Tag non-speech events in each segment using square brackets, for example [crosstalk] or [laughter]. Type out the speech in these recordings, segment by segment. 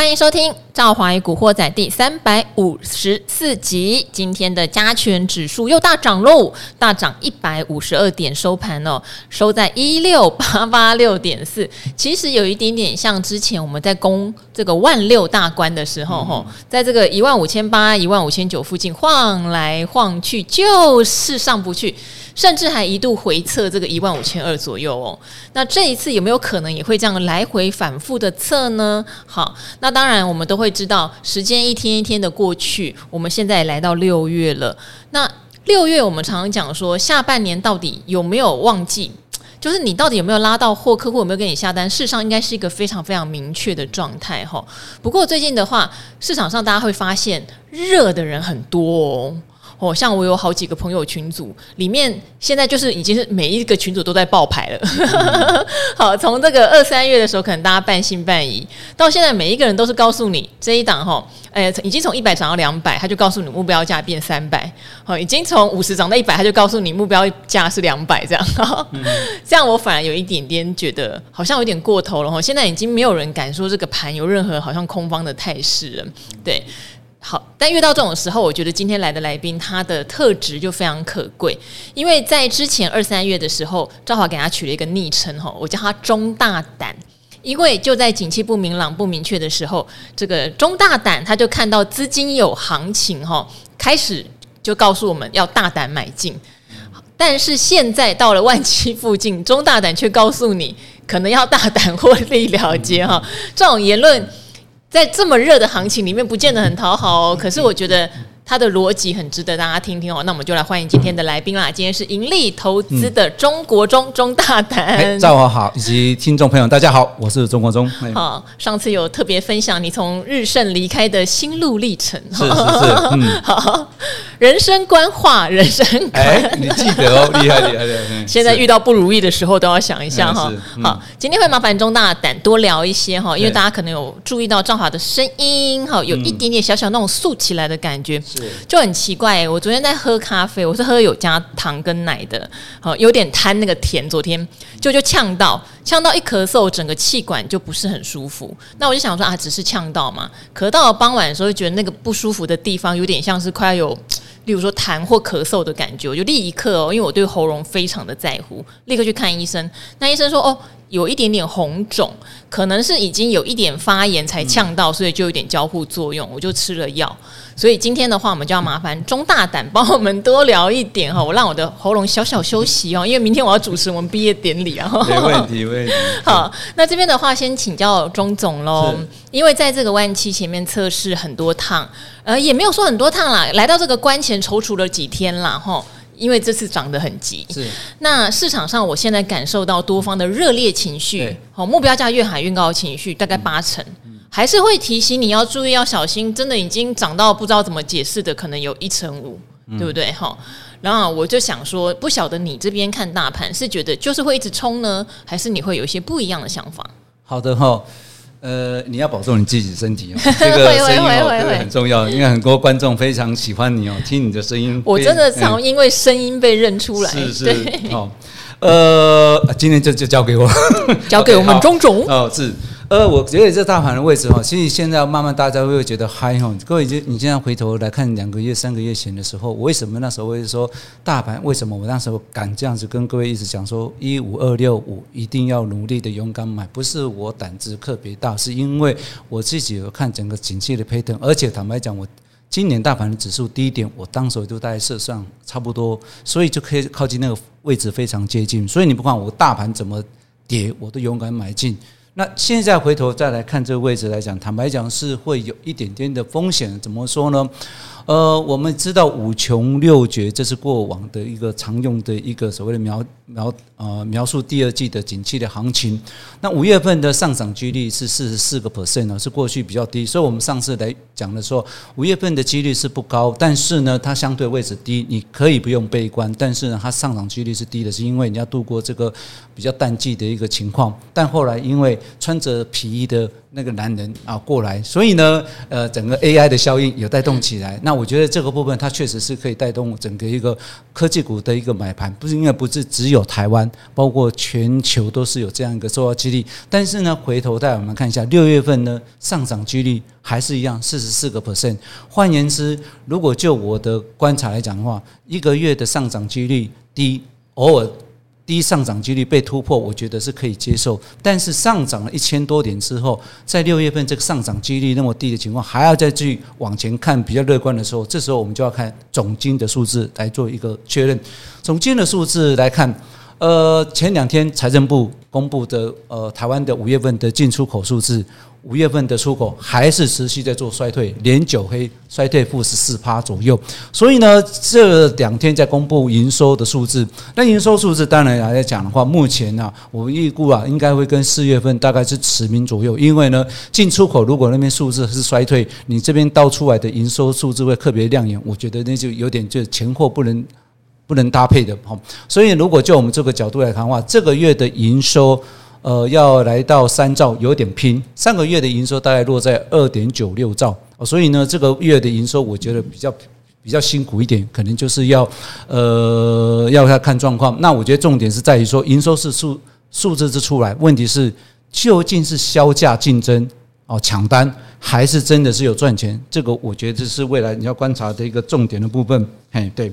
欢迎收听《赵华与古惑仔》第三百五十四集。今天的加权指数又大涨喽，大涨一百五十二点，收盘哦，收在一六八八六点四。其实有一点点像之前我们在攻这个万六大关的时候，吼、嗯，在这个一万五千八、一万五千九附近晃来晃去，就是上不去。甚至还一度回测这个一万五千二左右哦。那这一次有没有可能也会这样来回反复的测呢？好，那当然我们都会知道，时间一天一天的过去，我们现在也来到六月了。那六月我们常常讲说，下半年到底有没有旺季？就是你到底有没有拉到货，客户有没有给你下单？事实上应该是一个非常非常明确的状态哈。不过最近的话，市场上大家会发现热的人很多哦。哦，像我有好几个朋友群组，里面现在就是已经是每一个群组都在爆牌了。嗯、[laughs] 好，从这个二三月的时候，可能大家半信半疑，到现在每一个人都是告诉你这一档哈，哎，已经从一百涨到两百，他就告诉你目标价变三百。好，已经从五十涨到一百，他就告诉你目标价是两百这样。[laughs] 嗯、这样我反而有一点点觉得好像有点过头了哈。现在已经没有人敢说这个盘有任何好像空方的态势了，对。好，但遇到这种时候，我觉得今天来的来宾他的特质就非常可贵，因为在之前二三月的时候，赵华给他取了一个昵称哈，我叫他钟大胆，因为就在景气不明朗、不明确的时候，这个钟大胆他就看到资金有行情哈，开始就告诉我们要大胆买进，但是现在到了万七附近，钟大胆却告诉你可能要大胆获利了结哈，这种言论。在这么热的行情里面，不见得很讨好哦。可是我觉得。他的逻辑很值得大家听听哦，那我们就来欢迎今天的来宾啦。今天是盈利投资的中国中中大胆。赵华好，以及听众朋友大家好，我是中国中。好，上次有特别分享你从日盛离开的心路历程，是是是，嗯，[laughs] 好，人生观化，人生观，哎，你记得哦，厉害厉害厉害。[laughs] 现在遇到不如意的时候都要想一下哈。好，今天会麻烦钟大胆多聊一些哈，因为大家可能有注意到赵华的声音哈，有一点点小小那种竖起来的感觉。就很奇怪、欸，我昨天在喝咖啡，我是喝有加糖跟奶的，好有点贪那个甜。昨天就就呛到，呛到一咳嗽，整个气管就不是很舒服。那我就想说啊，只是呛到嘛。咳到了傍晚的时候，就觉得那个不舒服的地方有点像是快要有，例如说痰或咳嗽的感觉。我就立刻哦，因为我对喉咙非常的在乎，立刻去看医生。那医生说哦。有一点点红肿，可能是已经有一点发炎才呛到，所以就有点交互作用，我就吃了药。所以今天的话，我们就要麻烦钟大胆帮我们多聊一点哈，我让我的喉咙小小休息哦，因为明天我要主持我们毕业典礼啊。[laughs] 没问题，没问题。好，那这边的话先请教钟总喽，因为在这个万期前面测试很多趟，呃，也没有说很多趟啦，来到这个关前踌躇了几天啦，哈。因为这次涨得很急，是。那市场上，我现在感受到多方的热烈情绪，好目标价越喊越高的情绪，大概八成，还是会提醒你要注意要小心，真的已经涨到不知道怎么解释的，可能有一成五，对不对？哈，然后我就想说，不晓得你这边看大盘是觉得就是会一直冲呢，还是你会有一些不一样的想法？好的哈。呃，你要保重你自己身体哦，[laughs] 这个声音哦，这个很重要，因为很多观众非常喜欢你哦，听你的声音。我真的常因为声音被认出来。是是，好，呃，今天就就交给我，交给我们 [laughs] 钟总哦，是。呃，我觉得这大盘的位置哈，其实现在慢慢大家会觉得嗨哈。各位，就你现在回头来看两个月、三个月前的时候，我为什么那时候会说大盘？为什么我那时候敢这样子跟各位一直讲说一五二六五一定要努力的勇敢买？不是我胆子特别大，是因为我自己有看整个景气的推动而且坦白讲，我今年大盘的指数低点，我当时就大概设上差不多，所以就可以靠近那个位置非常接近。所以你不管我大盘怎么跌，我都勇敢买进。那现在回头再来看这个位置来讲，坦白讲是会有一点点的风险。怎么说呢？呃，我们知道五穷六绝，这是过往的一个常用的一个所谓的描描呃描述第二季的景气的行情。那五月份的上涨几率是四十四个 percent 呢，是过去比较低。所以我们上次来讲的时候，五月份的几率是不高，但是呢，它相对位置低，你可以不用悲观。但是呢，它上涨几率是低的，是因为你要度过这个比较淡季的一个情况。但后来因为穿着皮衣的那个男人啊过来，所以呢，呃，整个 AI 的效应有带动起来。那我觉得这个部分它确实是可以带动整个一个科技股的一个买盘，不是因为不是只有台湾，包括全球都是有这样一个受到激励。但是呢，回头带我们看一下六月份呢上涨几率还是一样四十四个 percent。换言之，如果就我的观察来讲的话，一个月的上涨几率低，偶尔。低上涨几率被突破，我觉得是可以接受。但是上涨了一千多点之后，在六月份这个上涨几率那么低的情况，还要再去往前看比较乐观的时候，这时候我们就要看总金的数字来做一个确认。总金的数字来看，呃，前两天财政部公布的呃台湾的五月份的进出口数字。五月份的出口还是持续在做衰退，连九黑衰退负十四趴左右。所以呢，这两天在公布营收的数字。那营收数字当然来讲的话，目前呢，我们预估啊，应该会跟四月份大概是持平左右。因为呢，进出口如果那边数字是衰退，你这边倒出来的营收数字会特别亮眼。我觉得那就有点就前后不能不能搭配的。哈，所以如果就我们这个角度来看的话，这个月的营收。呃，要来到三兆有点拼。上个月的营收大概落在二点九六兆，所以呢，这个月的营收我觉得比较比较辛苦一点，可能就是要呃要要看状况。那我觉得重点是在于说，营收是数数字是出来，问题是究竟是销价竞争哦抢单，还是真的是有赚钱？这个我觉得这是未来你要观察的一个重点的部分。嘿，对。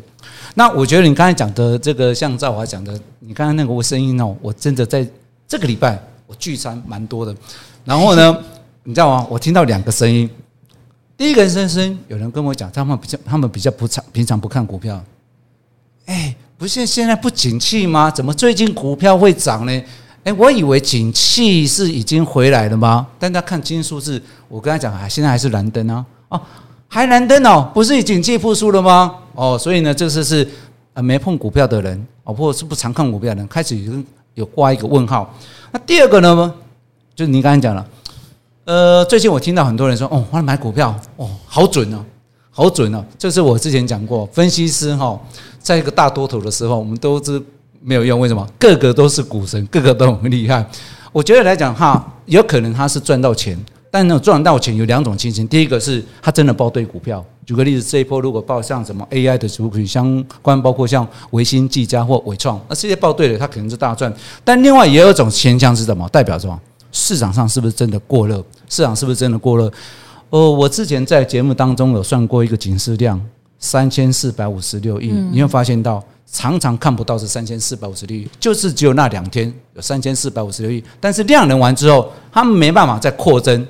那我觉得你刚才讲的这个，像赵华讲的，你刚才那个声音哦，我真的在。这个礼拜我聚餐蛮多的，然后呢，[laughs] 你知道吗？我听到两个声音。第一个声声有人跟我讲，他们比较他们比较不常平常不看股票。哎，不是现在不景气吗？怎么最近股票会涨呢？哎，我以为景气是已经回来了吗？但他看金数字，我跟他讲啊，现在还是蓝灯啊，哦，还蓝灯哦，不是景气复苏了吗？哦，所以呢，这是是呃没碰股票的人，哦，或者是不常看股票的人，开始已经。有挂一个问号。那第二个呢？就是你刚才讲了，呃，最近我听到很多人说，哦，我要买股票，哦，好准哦，好准哦。这是我之前讲过，分析师哈，在一个大多头的时候，我们都是没有用。为什么？个个都是股神，个个都很厉害。我觉得来讲哈，有可能他是赚到钱。但那种赚到钱有两种情形，第一个是他真的报对股票。举个例子，这一波如果报像什么 AI 的主品相关，包括像维新、技嘉或纬创，那这些报对了，它可能是大赚。但另外也有一种现象是什么？代表什么？市场上是不是真的过热？市场是不是真的过热？哦，我之前在节目当中有算过一个警示量，三千四百五十六亿，你会发现到。常常看不到是三千四百五十六亿，就是只有那两天有三千四百五十六亿，但是量能完之后，他们没办法再扩增，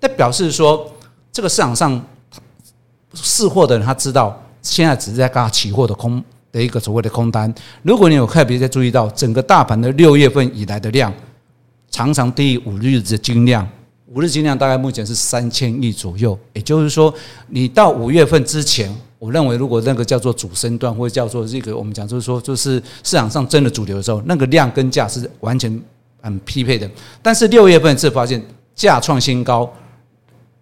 那表示说这个市场上试货的人他知道现在只是在干期货的空的一个所谓的空单。如果你有特别在注意到整个大盘的六月份以来的量，常常低于五日的均量，五日均量大概目前是三千亿左右，也就是说你到五月份之前。我认为，如果那个叫做主升段，或者叫做这个我们讲，就是说，就是市场上真的主流的时候，那个量跟价是完全很匹配的。但是六月份是发现价创新高，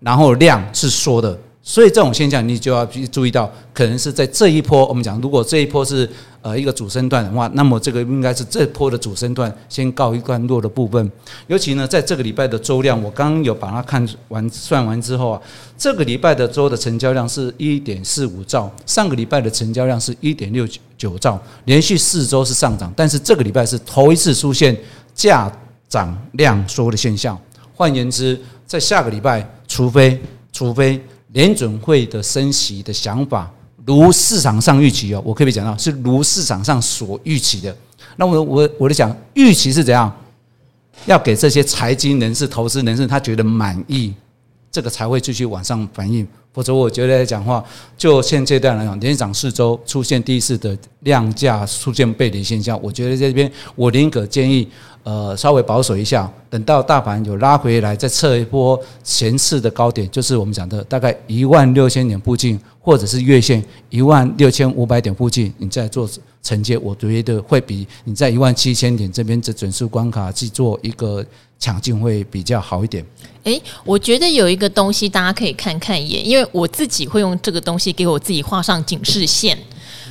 然后量是缩的。所以这种现象，你就要去注意到，可能是在这一波。我们讲，如果这一波是呃一个主升段的话，那么这个应该是这波的主升段先告一段落的部分。尤其呢，在这个礼拜的周量，我刚刚有把它看完算完之后啊，这个礼拜的周的成交量是一点四五兆，上个礼拜的成交量是一点六九兆，连续四周是上涨，但是这个礼拜是头一次出现价涨量缩的现象。换言之，在下个礼拜，除非除非。联准会的升息的想法，如市场上预期哦，我可以讲到是如市场上所预期的。那我我我就讲预期是怎样，要给这些财经人士、投资人士他觉得满意，这个才会继续往上反应。否则，我觉得来讲话，就现阶段来讲，连涨四周出现第一次的量价出现背离现象，我觉得这边我宁可建议。呃，稍微保守一下，等到大盘有拉回来，再测一波前次的高点，就是我们讲的大概一万六千点附近，或者是月线一万六千五百点附近，你再做承接，我觉得会比你在一万七千点这边这整数关卡去做一个抢镜会比较好一点。诶，我觉得有一个东西大家可以看看一眼，因为我自己会用这个东西给我自己画上警示线，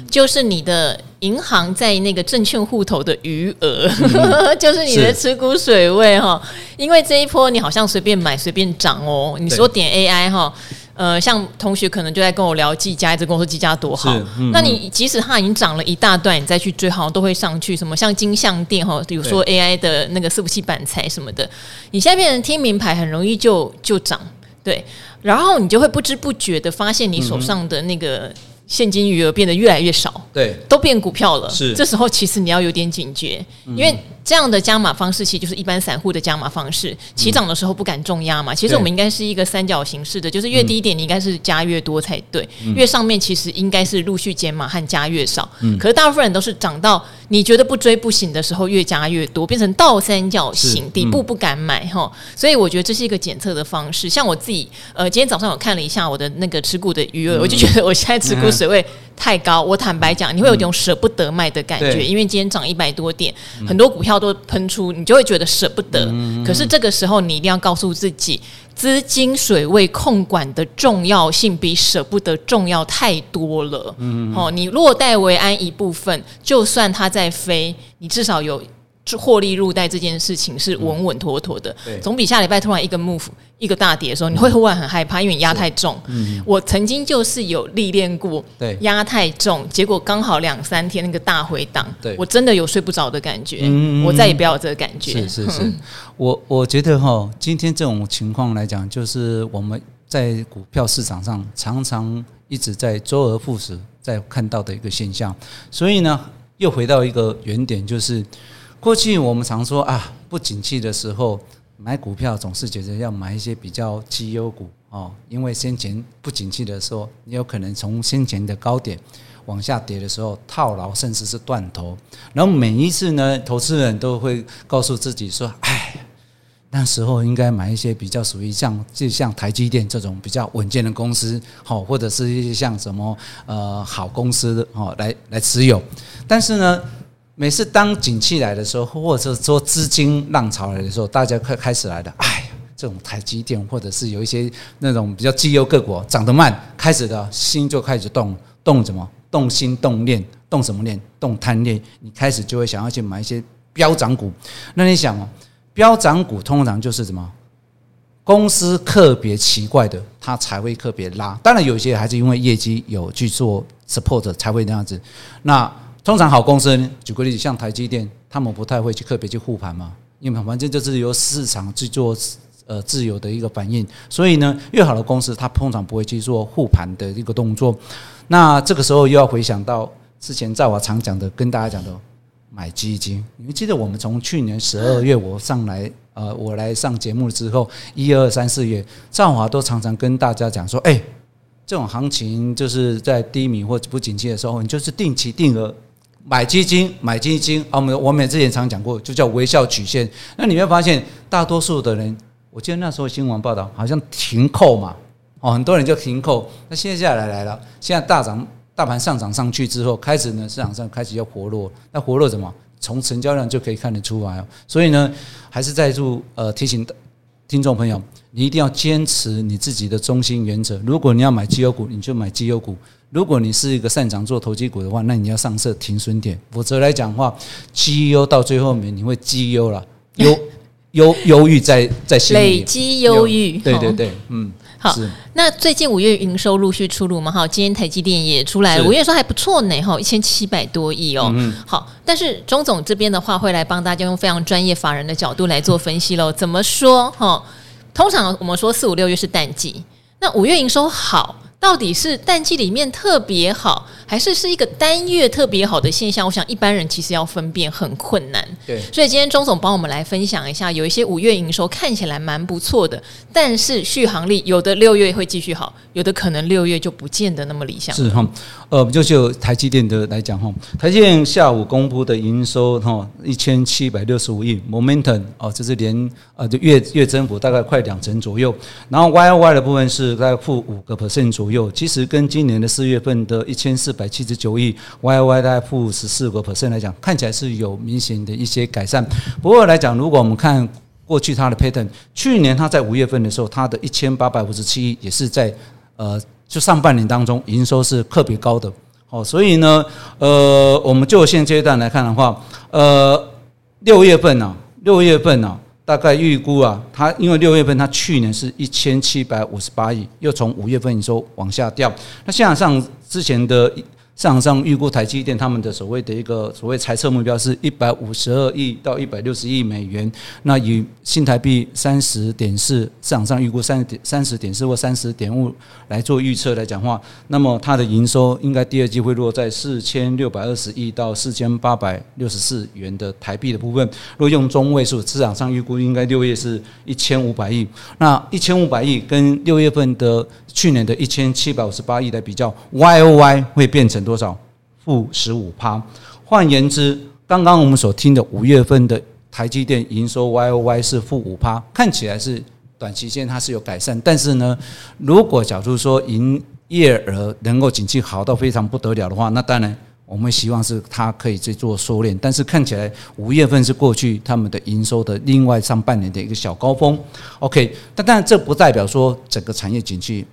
就是你的。银行在那个证券户头的余额，嗯、[laughs] 就是你的持股水位哈。因为这一波你好像随便买随便涨哦。你说点 AI 哈，呃，像同学可能就在跟我聊技嘉，一直跟我说技嘉多好。嗯、那你即使它已经涨了一大段，你再去追，好像都会上去。什么像金像店哈，比如说 AI 的那个伺服器板材什么的，你现在变成听名牌，很容易就就涨。对，然后你就会不知不觉的发现你手上的那个。现金余额变得越来越少，对，都变股票了。是，这时候其实你要有点警觉，因为这样的加码方式其实就是一般散户的加码方式。起涨的时候不敢重压嘛，其实我们应该是一个三角形式的，就是越低点你应该是加越多才对，越上面其实应该是陆续减码和加越少。可是大部分人都是涨到你觉得不追不行的时候越加越多，变成倒三角形，底部不敢买哈。所以我觉得这是一个检测的方式。像我自己，呃，今天早上我看了一下我的那个持股的余额，我就觉得我现在持股。水位太高，我坦白讲，你会有一种舍不得卖的感觉，因为今天涨一百多点，很多股票都喷出，你就会觉得舍不得。可是这个时候，你一定要告诉自己，资金水位控管的重要性比舍不得重要太多了。嗯哦，你落袋为安一部分，就算它在飞，你至少有。获利入袋这件事情是稳稳妥妥的，嗯、总比下礼拜突然一个 move 一个大跌的时候，你会忽然很害怕，因为你压太重。嗯、我曾经就是有历练过，对，压太重，结果刚好两三天那个大回档，对我真的有睡不着的感觉。嗯、我再也不要有这个感觉。是是是，嗯、[laughs] 我我觉得哈，今天这种情况来讲，就是我们在股票市场上常常一直在周而复始在看到的一个现象。所以呢，又回到一个原点，就是。过去我们常说啊，不景气的时候买股票总是觉得要买一些比较绩优股哦，因为先前不景气的时候，你有可能从先前的高点往下跌的时候套牢，甚至是断头。然后每一次呢，投资人都会告诉自己说：“哎，那时候应该买一些比较属于像就像台积电这种比较稳健的公司，好，或者是一些像什么呃好公司的哦来来持有。”但是呢。每次当景气来的时候，或者说资金浪潮来的时候，大家快开始来的。哎呀，这种台积电或者是有一些那种比较绩优个股涨得慢，开始的心就开始动，动什么？动心、动念、动什么念？动贪念。你开始就会想要去买一些飙涨股。那你想哦，飙涨股通常就是什么？公司特别奇怪的，它才会特别拉。当然，有些还是因为业绩有去做 support 才会那样子。那通常好公司，举个例子，像台积电，他们不太会去特别去护盘嘛，因为反正就是由市场去做呃自由的一个反应，所以呢，越好的公司，它通常不会去做护盘的一个动作。那这个时候又要回想到之前在我常讲的，跟大家讲的买基金。你们记得我们从去年十二月我上来呃，我来上节目之后，一二三四月，赵华都常常跟大家讲说，哎，这种行情就是在低迷或者不景气的时候，你就是定期定额。买基金，买基金啊！我们我们之前常讲过，就叫微笑曲线。那你会发现，大多数的人，我记得那时候新闻报道好像停扣嘛，哦，很多人就停扣。那现在下来来了，现在大涨，大盘上涨上去之后，开始呢市场上开始要活络。那活络什么？从成交量就可以看得出来。所以呢，还是再度呃提醒听众朋友，你一定要坚持你自己的中心原则。如果你要买绩优股，你就买绩优股。如果你是一个擅长做投机股的话，那你要上设停损点。否则来讲的话，绩优到最后面你会绩优了，忧忧忧郁在在心里累积忧郁。对对对，嗯，好。那最近五月营收陆续出炉嘛？哈，今天台积电也出来了，五月说还不错呢，哈，一千七百多亿哦。嗯，好，但是钟总这边的话会来帮大家用非常专业法人的角度来做分析喽。[laughs] 怎么说？哈，通常我们说四五六月是淡季，那五月营收好。到底是淡季里面特别好，还是是一个单月特别好的现象？我想一般人其实要分辨很困难。对，所以今天钟总帮我们来分享一下，有一些五月营收看起来蛮不错的，但是续航力有的六月会继续好，有的可能六月就不见得那么理想。是哈，呃，就就台积电的来讲哈，台积电下午公布的营收哈一千七百六十五亿，momentum 哦，这是连呃就月月增幅大概快两成左右，然后 Y O Y 的部分是大概负五个 percent 左右。其实跟今年的四月份的一千四百七十九亿 Y Y 大概负十四个 percent 来讲，看起来是有明显的一些改善。不过来讲，如果我们看过去它的 pattern，去年它在五月份的时候，它的一千八百五十七亿也是在呃，就上半年当中营收是特别高的。好，所以呢，呃，我们就现阶段来看的话，呃，六月份呢、啊，六月份呢、啊，大概预估啊，它因为六月份它去年是一千七百五十八亿，又从五月份营收往下掉。那现在上之前的。市场上预估台积电他们的所谓的一个所谓财测目标是一百五十二亿到一百六十亿美元。那以新台币三十点四，市场上预估三十点三十点四或三十点五来做预测来讲话，那么它的营收应该第二季会落在四千六百二十亿到四千八百六十四元的台币的部分。如果用中位数，市场上预估应该六月是一千五百亿。那一千五百亿跟六月份的去年的一千七百五十八亿来比较，Y O Y 会变成多少？负十五趴。换言之，刚刚我们所听的五月份的台积电营收 Y O Y 是负五趴，看起来是短期间它是有改善。但是呢，如果假如说营业额能够景气好到非常不得了的话，那当然我们希望是它可以去做收敛。但是看起来五月份是过去他们的营收的另外上半年的一个小高峰。OK，但当然这不代表说整个产业景气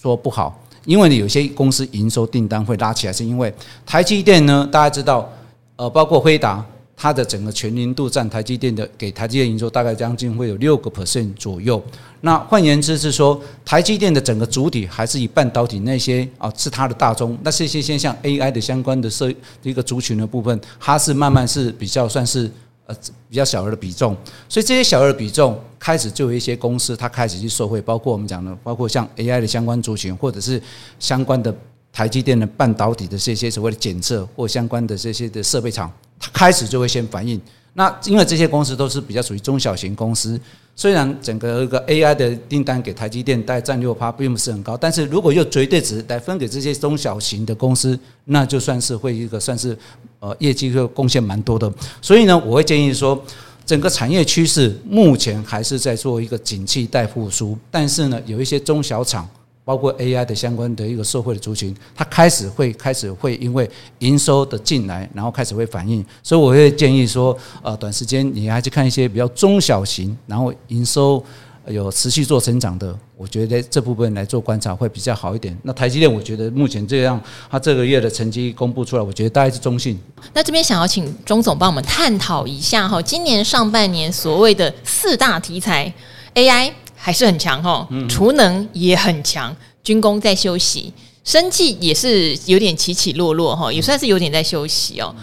说不好。因为有些公司营收订单会拉起来，是因为台积电呢，大家知道，呃，包括辉达，它的整个全年度占台积电的给台积电营收大概将近会有六个 percent 左右。那换言之是说，台积电的整个主体还是以半导体那些啊是它的大宗，那这些现象 AI 的相关的设一个族群的部分，它是慢慢是比较算是。呃，比较小额的比重，所以这些小额的比重开始就有一些公司，它开始去受惠，包括我们讲的，包括像 AI 的相关族群，或者是相关的台积电的半导体的这些所谓的检测或相关的这些的设备厂，它开始就会先反应。那因为这些公司都是比较属于中小型公司。虽然整个一个 AI 的订单给台积电带占六趴，并不是很高，但是如果用绝对值来分给这些中小型的公司，那就算是会一个算是呃业绩会贡献蛮多的。所以呢，我会建议说，整个产业趋势目前还是在做一个景气待复苏，但是呢，有一些中小厂。包括 AI 的相关的一个社会的族群，它开始会开始会因为营收的进来，然后开始会反应，所以我会建议说，呃，短时间你还去看一些比较中小型，然后营收有持续做成长的，我觉得这部分来做观察会比较好一点。那台积电，我觉得目前这样，它这个月的成绩公布出来，我觉得大概是中性。那这边想要请钟总帮我们探讨一下哈，今年上半年所谓的四大题材 AI。还是很强哈，储能也很强，军工在休息，生计也是有点起起落落哈，也算是有点在休息哦。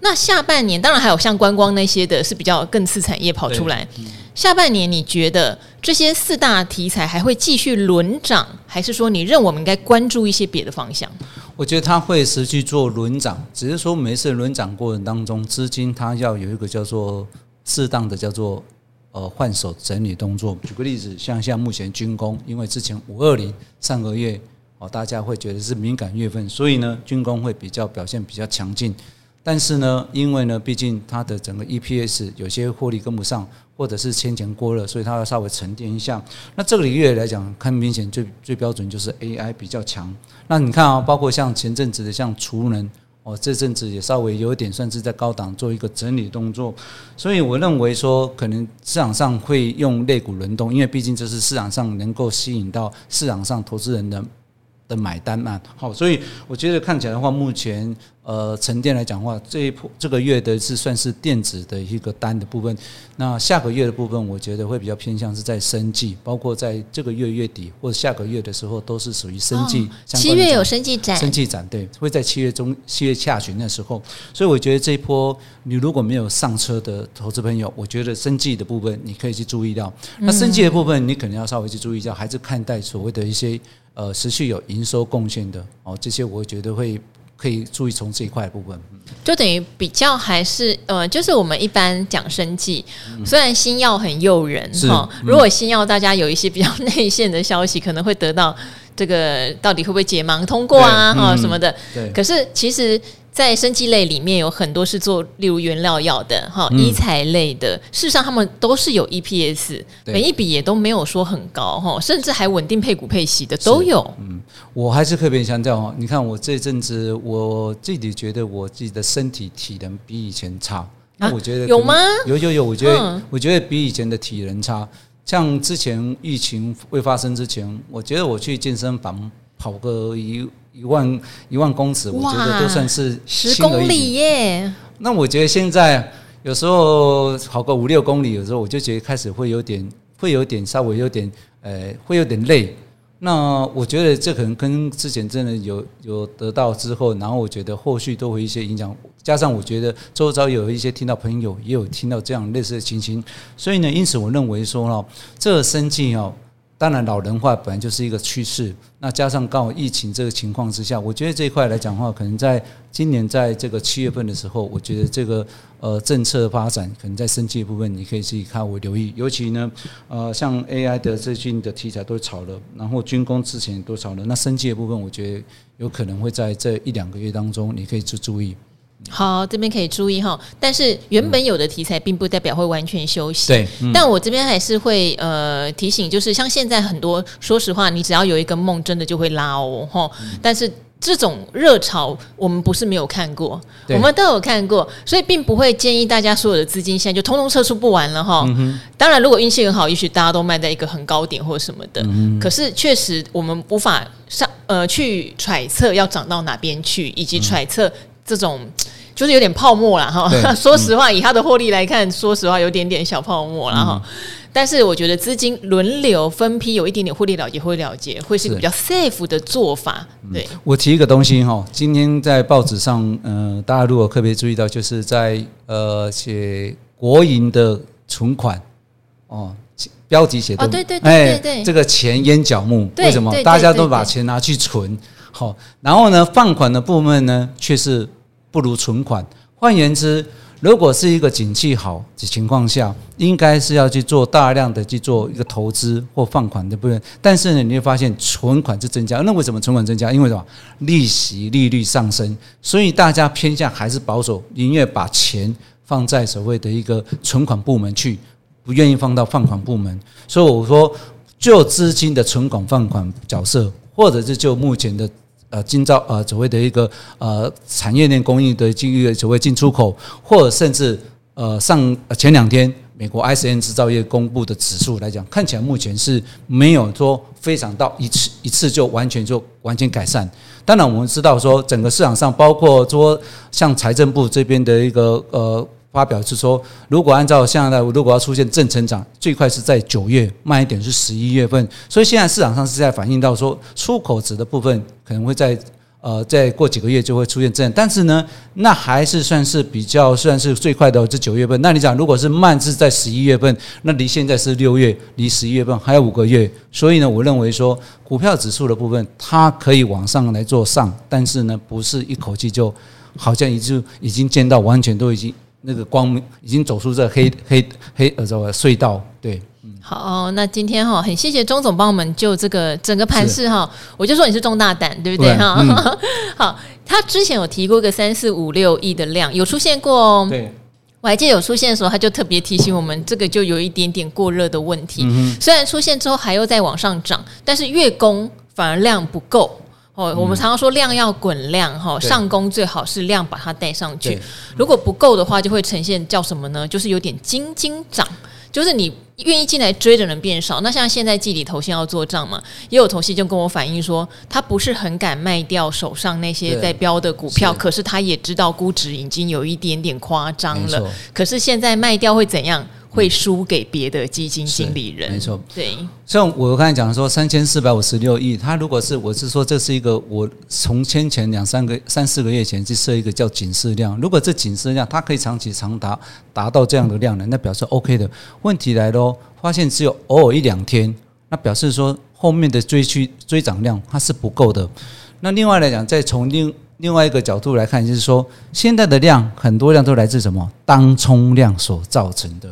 那下半年当然还有像观光那些的，是比较更次产业跑出来。下半年你觉得这些四大题材还会继续轮涨，还是说你认为我们应该关注一些别的方向？我觉得它会持续做轮涨，只是说每一次轮涨过程当中，资金它要有一个叫做适当的叫做。呃，换手整理动作。举个例子，像像目前军工，因为之前五二零上个月哦，大家会觉得是敏感月份，所以呢，军工会比较表现比较强劲。但是呢，因为呢，毕竟它的整个 EPS 有些获利跟不上，或者是先前过热，所以它要稍微沉淀一下。那这个月来讲，看明显最最标准就是 AI 比较强。那你看啊，包括像前阵子的像储能。哦，这阵子也稍微有点算是在高档做一个整理动作，所以我认为说可能市场上会用类股轮动，因为毕竟这是市场上能够吸引到市场上投资人的的买单嘛。好，所以我觉得看起来的话，目前。呃，沉淀来讲的话，这一波这个月的是算是电子的一个单的部分。那下个月的部分，我觉得会比较偏向是在生计，包括在这个月月底或者下个月的时候，都是属于生计。七月有生计展，生计展对，会在七月中、七月下旬的时候。所以我觉得这一波，你如果没有上车的投资朋友，我觉得生计的部分你可以去注意到。那生计的部分，你可能要稍微去注意一下，还是看待所谓的一些呃持续有营收贡献的哦，这些我觉得会。可以注意从这一块部分，就等于比较还是呃，就是我们一般讲生计，虽然新药很诱人哈，如果新药大家有一些比较内线的消息，可能会得到这个到底会不会解盲通过啊哈什么的，可是其实。在生技类里面有很多是做，例如原料药的哈，医材类的，事实上他们都是有 EPS，每一笔也都没有说很高哈，甚至还稳定配股配息的都有。嗯，我还是特别强调哦，你看我这阵子我自己觉得我自己的身体体能比以前差，那我觉得有吗？有有有，我觉得我觉得比以前的体能差。像之前疫情未发生之前，我觉得我去健身房跑个一。一万一万公尺，我觉得都算是十公里耶。那我觉得现在有时候跑个五六公里，有时候我就觉得开始会有点，会有点稍微有点，呃，会有点累。那我觉得这可能跟之前真的有有得到之后，然后我觉得后续都会一些影响，加上我觉得周遭有一些听到朋友也有听到这样类似的情形，所以呢，因此我认为说呢，这个生计哦。当然，老人化本来就是一个趋势。那加上刚好疫情这个情况之下，我觉得这一块来讲的话，可能在今年在这个七月份的时候，我觉得这个呃政策发展，可能在生技部分，你可以自己看我留意。尤其呢，呃，像 AI 的最近的题材都炒了，然后军工之前都炒了，那生技的部分，我觉得有可能会在这一两个月当中，你可以去注意。好，这边可以注意哈，但是原本有的题材并不代表会完全休息。对，嗯、但我这边还是会呃提醒，就是像现在很多，说实话，你只要有一个梦，真的就会拉哦哈。但是这种热潮，我们不是没有看过，我们都有看过，所以并不会建议大家所有的资金现在就通通撤出不玩了哈。当然，如果运气很好，也许大家都卖在一个很高点或什么的。可是确实，我们无法上呃去揣测要涨到哪边去，以及揣测。这种就是有点泡沫了哈。[laughs] 说实话，以它的获利来看，说实话有点点小泡沫了哈。但是我觉得资金轮流分批，有一点点获利了结，会了结，会是一个比较 safe 的做法。对，我提一个东西哈，今天在报纸上，嗯、呃，大家如果特别注意到，就是在呃写国营的存款哦，标题写的，对对对对，这个钱淹脚目，为什么？大家都把钱拿去存，好，然后呢，放款的部分呢，却是。不如存款。换言之，如果是一个景气好的情况下，应该是要去做大量的去做一个投资或放款的部分。但是呢，你会发现存款是增加。那为什么存款增加？因为什么？利息利率上升，所以大家偏向还是保守，宁愿把钱放在所谓的一个存款部门去，不愿意放到放款部门。所以我说，就资金的存款放款角色，或者是就目前的。呃，今朝呃所谓的一个呃产业链供应的这个所谓进出口，或者甚至呃上前两天美国 ISM 制造业公布的指数来讲，看起来目前是没有说非常到一次一次就完全就完全改善。当然我们知道说整个市场上，包括说像财政部这边的一个呃。发表是说，如果按照现在的，如果要出现正成长，最快是在九月，慢一点是十一月份。所以现在市场上是在反映到说，出口值的部分可能会在呃再过几个月就会出现正，但是呢，那还是算是比较算是最快的这九月份。那你讲，如果是慢是在十一月份，那离现在是六月，离十一月份还有五个月。所以呢，我认为说，股票指数的部分它可以往上来做上，但是呢，不是一口气就好像已经已经见到完全都已经。那个光明已经走出这黑黑黑呃这个隧道，对，好，那今天哈很谢谢钟总帮我们就这个整个盘势哈，我就说你是中大胆，对不对？哈？嗯、[laughs] 好，他之前有提过个三四五六亿的量有出现过哦，对，我还记得有出现的时候，他就特别提醒我们，这个就有一点点过热的问题，嗯、虽然出现之后还要再往上涨，但是月供反而量不够。哦，我们常常说量要滚量哈，上攻最好是量把它带上去。如果不够的话，就会呈现叫什么呢？就是有点斤斤涨，就是你愿意进来追的人变少。那像现在季底头先要做账嘛，也有头先就跟我反映说，他不是很敢卖掉手上那些在标的股票，可是他也知道估值已经有一点点夸张了。可是现在卖掉会怎样？会输给别的基金经理人，没错，对。像我刚才讲说三千四百五十六亿，他如果是我是说这是一个我从先前两三个三四个月前去设一个叫警示量，如果这警示量它可以长期长达达到这样的量呢，那表示 OK 的。问题来喽，发现只有偶尔一两天，那表示说后面的追趋追涨量它是不够的。那另外来讲，再从另另外一个角度来看，就是说现在的量很多量都来自什么当冲量所造成的。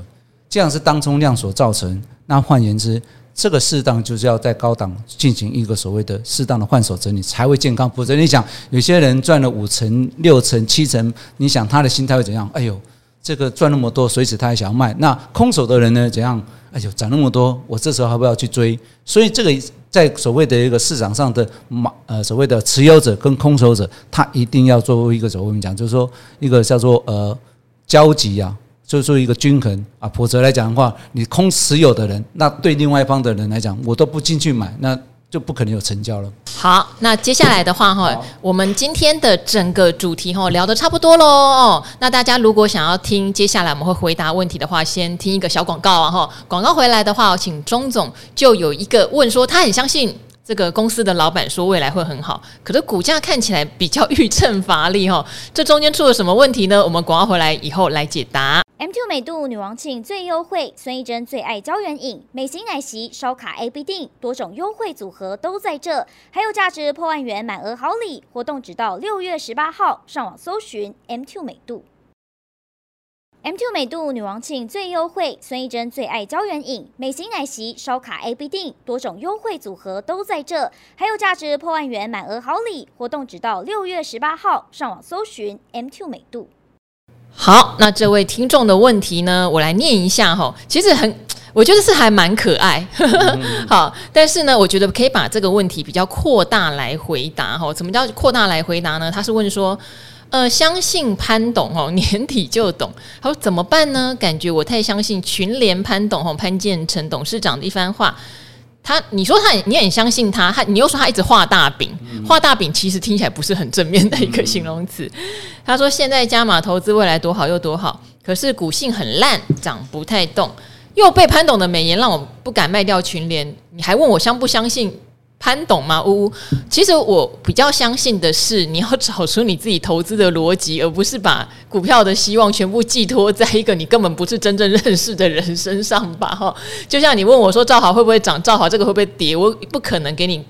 这样是当冲量所造成。那换言之，这个适当就是要在高档进行一个所谓的适当的换手整理，才会健康。否则，你想有些人赚了五成、六成、七成，你想他的心态会怎样？哎呦，这个赚那么多，随时他还想要卖。那空手的人呢？怎样？哎呦，涨那么多，我这时候还不要去追？所以，这个在所谓的一个市场上的买呃所谓的持有者跟空手者，他一定要做一个怎么讲？就是说一个叫做呃交集啊。就做一个均衡啊，否则来讲的话，你空持有的人，那对另外一方的人来讲，我都不进去买，那就不可能有成交了。好，那接下来的话哈，我们今天的整个主题哈聊得差不多喽哦。那大家如果想要听接下来我们会回答问题的话，先听一个小广告啊哈。广告回来的话，请钟总就有一个问说，他很相信。这个公司的老板说未来会很好，可是股价看起来比较遇秤乏力哈，这中间出了什么问题呢？我们广告回来以后来解答。M2 美度女王庆最优惠，孙艺珍最爱胶原饮，美型奶昔烧卡 A B 錠，多种优惠组合都在这，还有价值破万元满额好礼，活动直到六月十八号，上网搜寻 M2 美度。M2 美度女王庆最优惠，孙艺珍最爱胶原饮，美型奶昔烧卡 A B 錠，多种优惠组合都在这，还有价值破万元满额好礼，活动直到六月十八号，上网搜寻 M2 美度。好，那这位听众的问题呢，我来念一下哈，其实很，我觉得是还蛮可爱，[laughs] 好，但是呢，我觉得可以把这个问题比较扩大来回答哈。怎么叫扩大来回答呢？他是问说。呃，相信潘董哦，年底就懂。他说怎么办呢？感觉我太相信群联潘董哦，潘建成董事长的一番话。他，你说他，你很相信他，他，你又说他一直画大饼，画大饼其实听起来不是很正面的一个形容词。他说现在加码投资未来多好又多好，可是股性很烂，涨不太动，又被潘董的美言让我不敢卖掉群联。你还问我相不相信？潘董吗？呜呜，其实我比较相信的是，你要找出你自己投资的逻辑，而不是把股票的希望全部寄托在一个你根本不是真正认识的人身上吧。哈，就像你问我说，兆好会不会涨？兆好这个会不会跌？我不可能给你。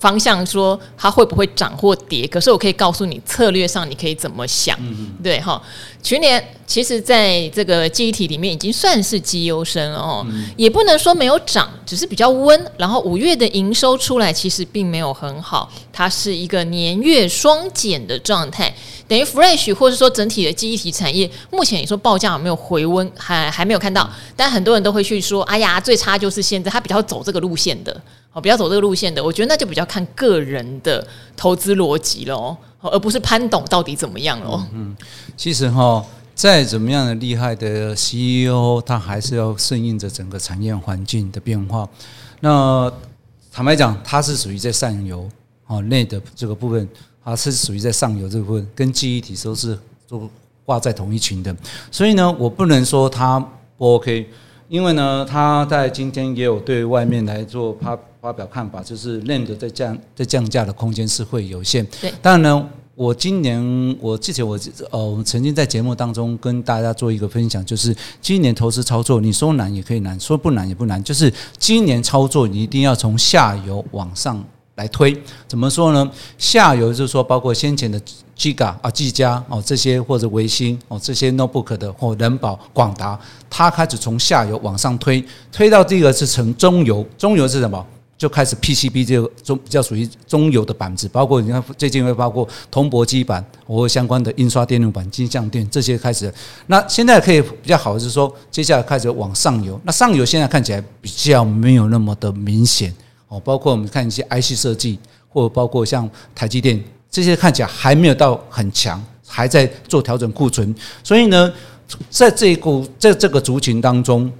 方向说它会不会涨或跌？可是我可以告诉你策略上你可以怎么想，嗯、对哈？群联其实在这个记忆体里面已经算是绩优生了哦，嗯、也不能说没有涨，只是比较温。然后五月的营收出来其实并没有很好，它是一个年月双减的状态，等于 Fresh 或者说整体的记忆体产业目前你说报价有没有回温？还还没有看到，但很多人都会去说，哎呀，最差就是现在，它比较走这个路线的。哦，比较走这个路线的，我觉得那就比较看个人的投资逻辑喽，而不是潘董到底怎么样喽。嗯，其实哈，再怎么样的厉害的 CEO，他还是要顺应着整个产业环境的变化。那坦白讲，它是属于在上游啊内的这个部分，它是属于在上游这部分，跟记忆体都是都挂在同一群的。所以呢，我不能说它不 OK，因为呢，它在今天也有对外面来做发。发表看法，就是 NAND 在降在降价的空间是会有限。对，当然呢，我今年我之前我呃，我曾经在节目当中跟大家做一个分享，就是今年投资操作，你说难也可以难，说不难也不难，就是今年操作你一定要从下游往上来推。怎么说呢？下游就是说包括先前的 Giga 啊、技嘉哦这些，或者微星哦这些 Notebook 的或人保、广达，它开始从下游往上推，推到第一个是从中游，中游是什么？就开始 PCB 这个中比较属于中游的板子，包括你看最近会包括铜箔基板或相关的印刷电路板、金像电这些开始。那现在可以比较好的是说，接下来开始往上游。那上游现在看起来比较没有那么的明显哦，包括我们看一些 IC 设计，或者包括像台积电这些看起来还没有到很强，还在做调整库存。所以呢，在这一股在这个族群当中。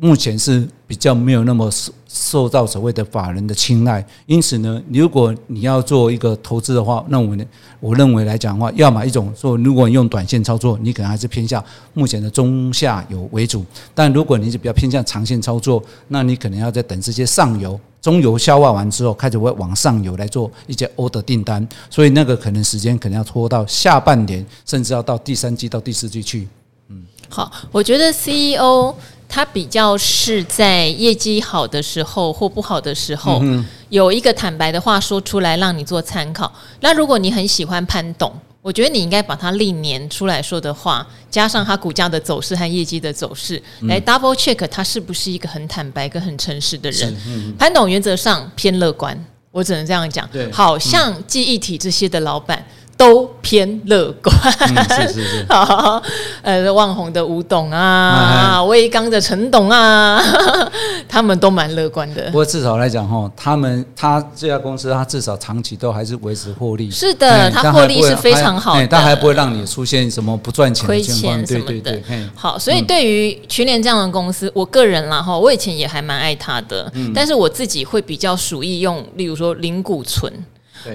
目前是比较没有那么受受到所谓的法人的青睐，因此呢，如果你要做一个投资的话，那我呢，我认为来讲的话，要么一种说，如果你用短线操作，你可能还是偏向目前的中下游为主；但如果你是比较偏向长线操作，那你可能要在等这些上游、中游消化完之后，开始会往上游来做一些 order 订单，所以那个可能时间可能要拖到下半年，甚至要到第三季到第四季去。嗯，好，我觉得 CEO。他比较是在业绩好的时候或不好的时候，有一个坦白的话说出来让你做参考。那如果你很喜欢潘董，我觉得你应该把他历年出来说的话，加上他股价的走势和业绩的走势，来 double check 他是不是一个很坦白跟很诚实的人。潘董原则上偏乐观，我只能这样讲。好像记忆体这些的老板。都偏乐观。嗯、是是是。[laughs] 好，呃，旺宏的吴董啊，威刚的陈董啊，[laughs] 他们都蛮乐观的。不过至少来讲哈，他们他这家公司，他至少长期都还是维持获利。是的，他获利是非常好的，但还不会让你出现什么不赚钱、亏钱什么的。对对对。好，所以对于群联这样的公司，我个人啦哈，我以前也还蛮爱他的，嗯、但是我自己会比较属意用，例如说零股存。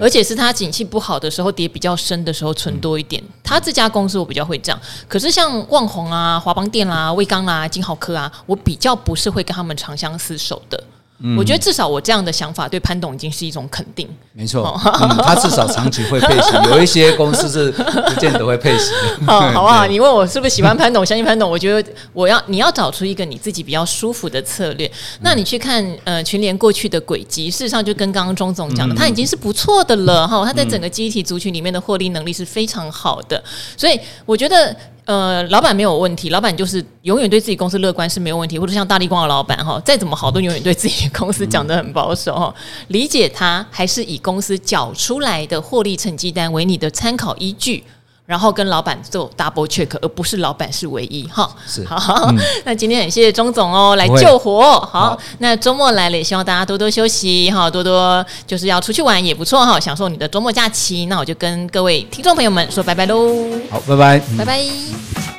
而且是它景气不好的时候，跌比较深的时候存多一点。它这家公司我比较会这样。可是像旺宏啊、华邦电啦、威刚啦、金豪科啊，我比较不是会跟他们长相厮守的。嗯、我觉得至少我这样的想法对潘董已经是一种肯定。没错、嗯，他至少长期会配息，有一些公司是不见得会配息。好，[laughs] 好不好？你问我是不是喜欢潘董，相信潘董？我觉得我要你要找出一个你自己比较舒服的策略。那你去看呃群联过去的轨迹，事实上就跟刚刚钟总讲的，他已经是不错的了哈。他在整个集体族群里面的获利能力是非常好的，所以我觉得。呃，老板没有问题，老板就是永远对自己公司乐观是没有问题，或者像大立光的老板哈，再怎么好都永远对自己公司讲得很保守哈。[laughs] 理解他，还是以公司缴出来的获利成绩单为你的参考依据。然后跟老板做 double check，而不是老板是唯一哈。是好，嗯、[laughs] 那今天很谢谢钟总哦，来救火。好，好，那周末来了，也希望大家多多休息哈，多多就是要出去玩也不错哈，享受你的周末假期。那我就跟各位听众朋友们说拜拜喽。好，拜拜，拜拜。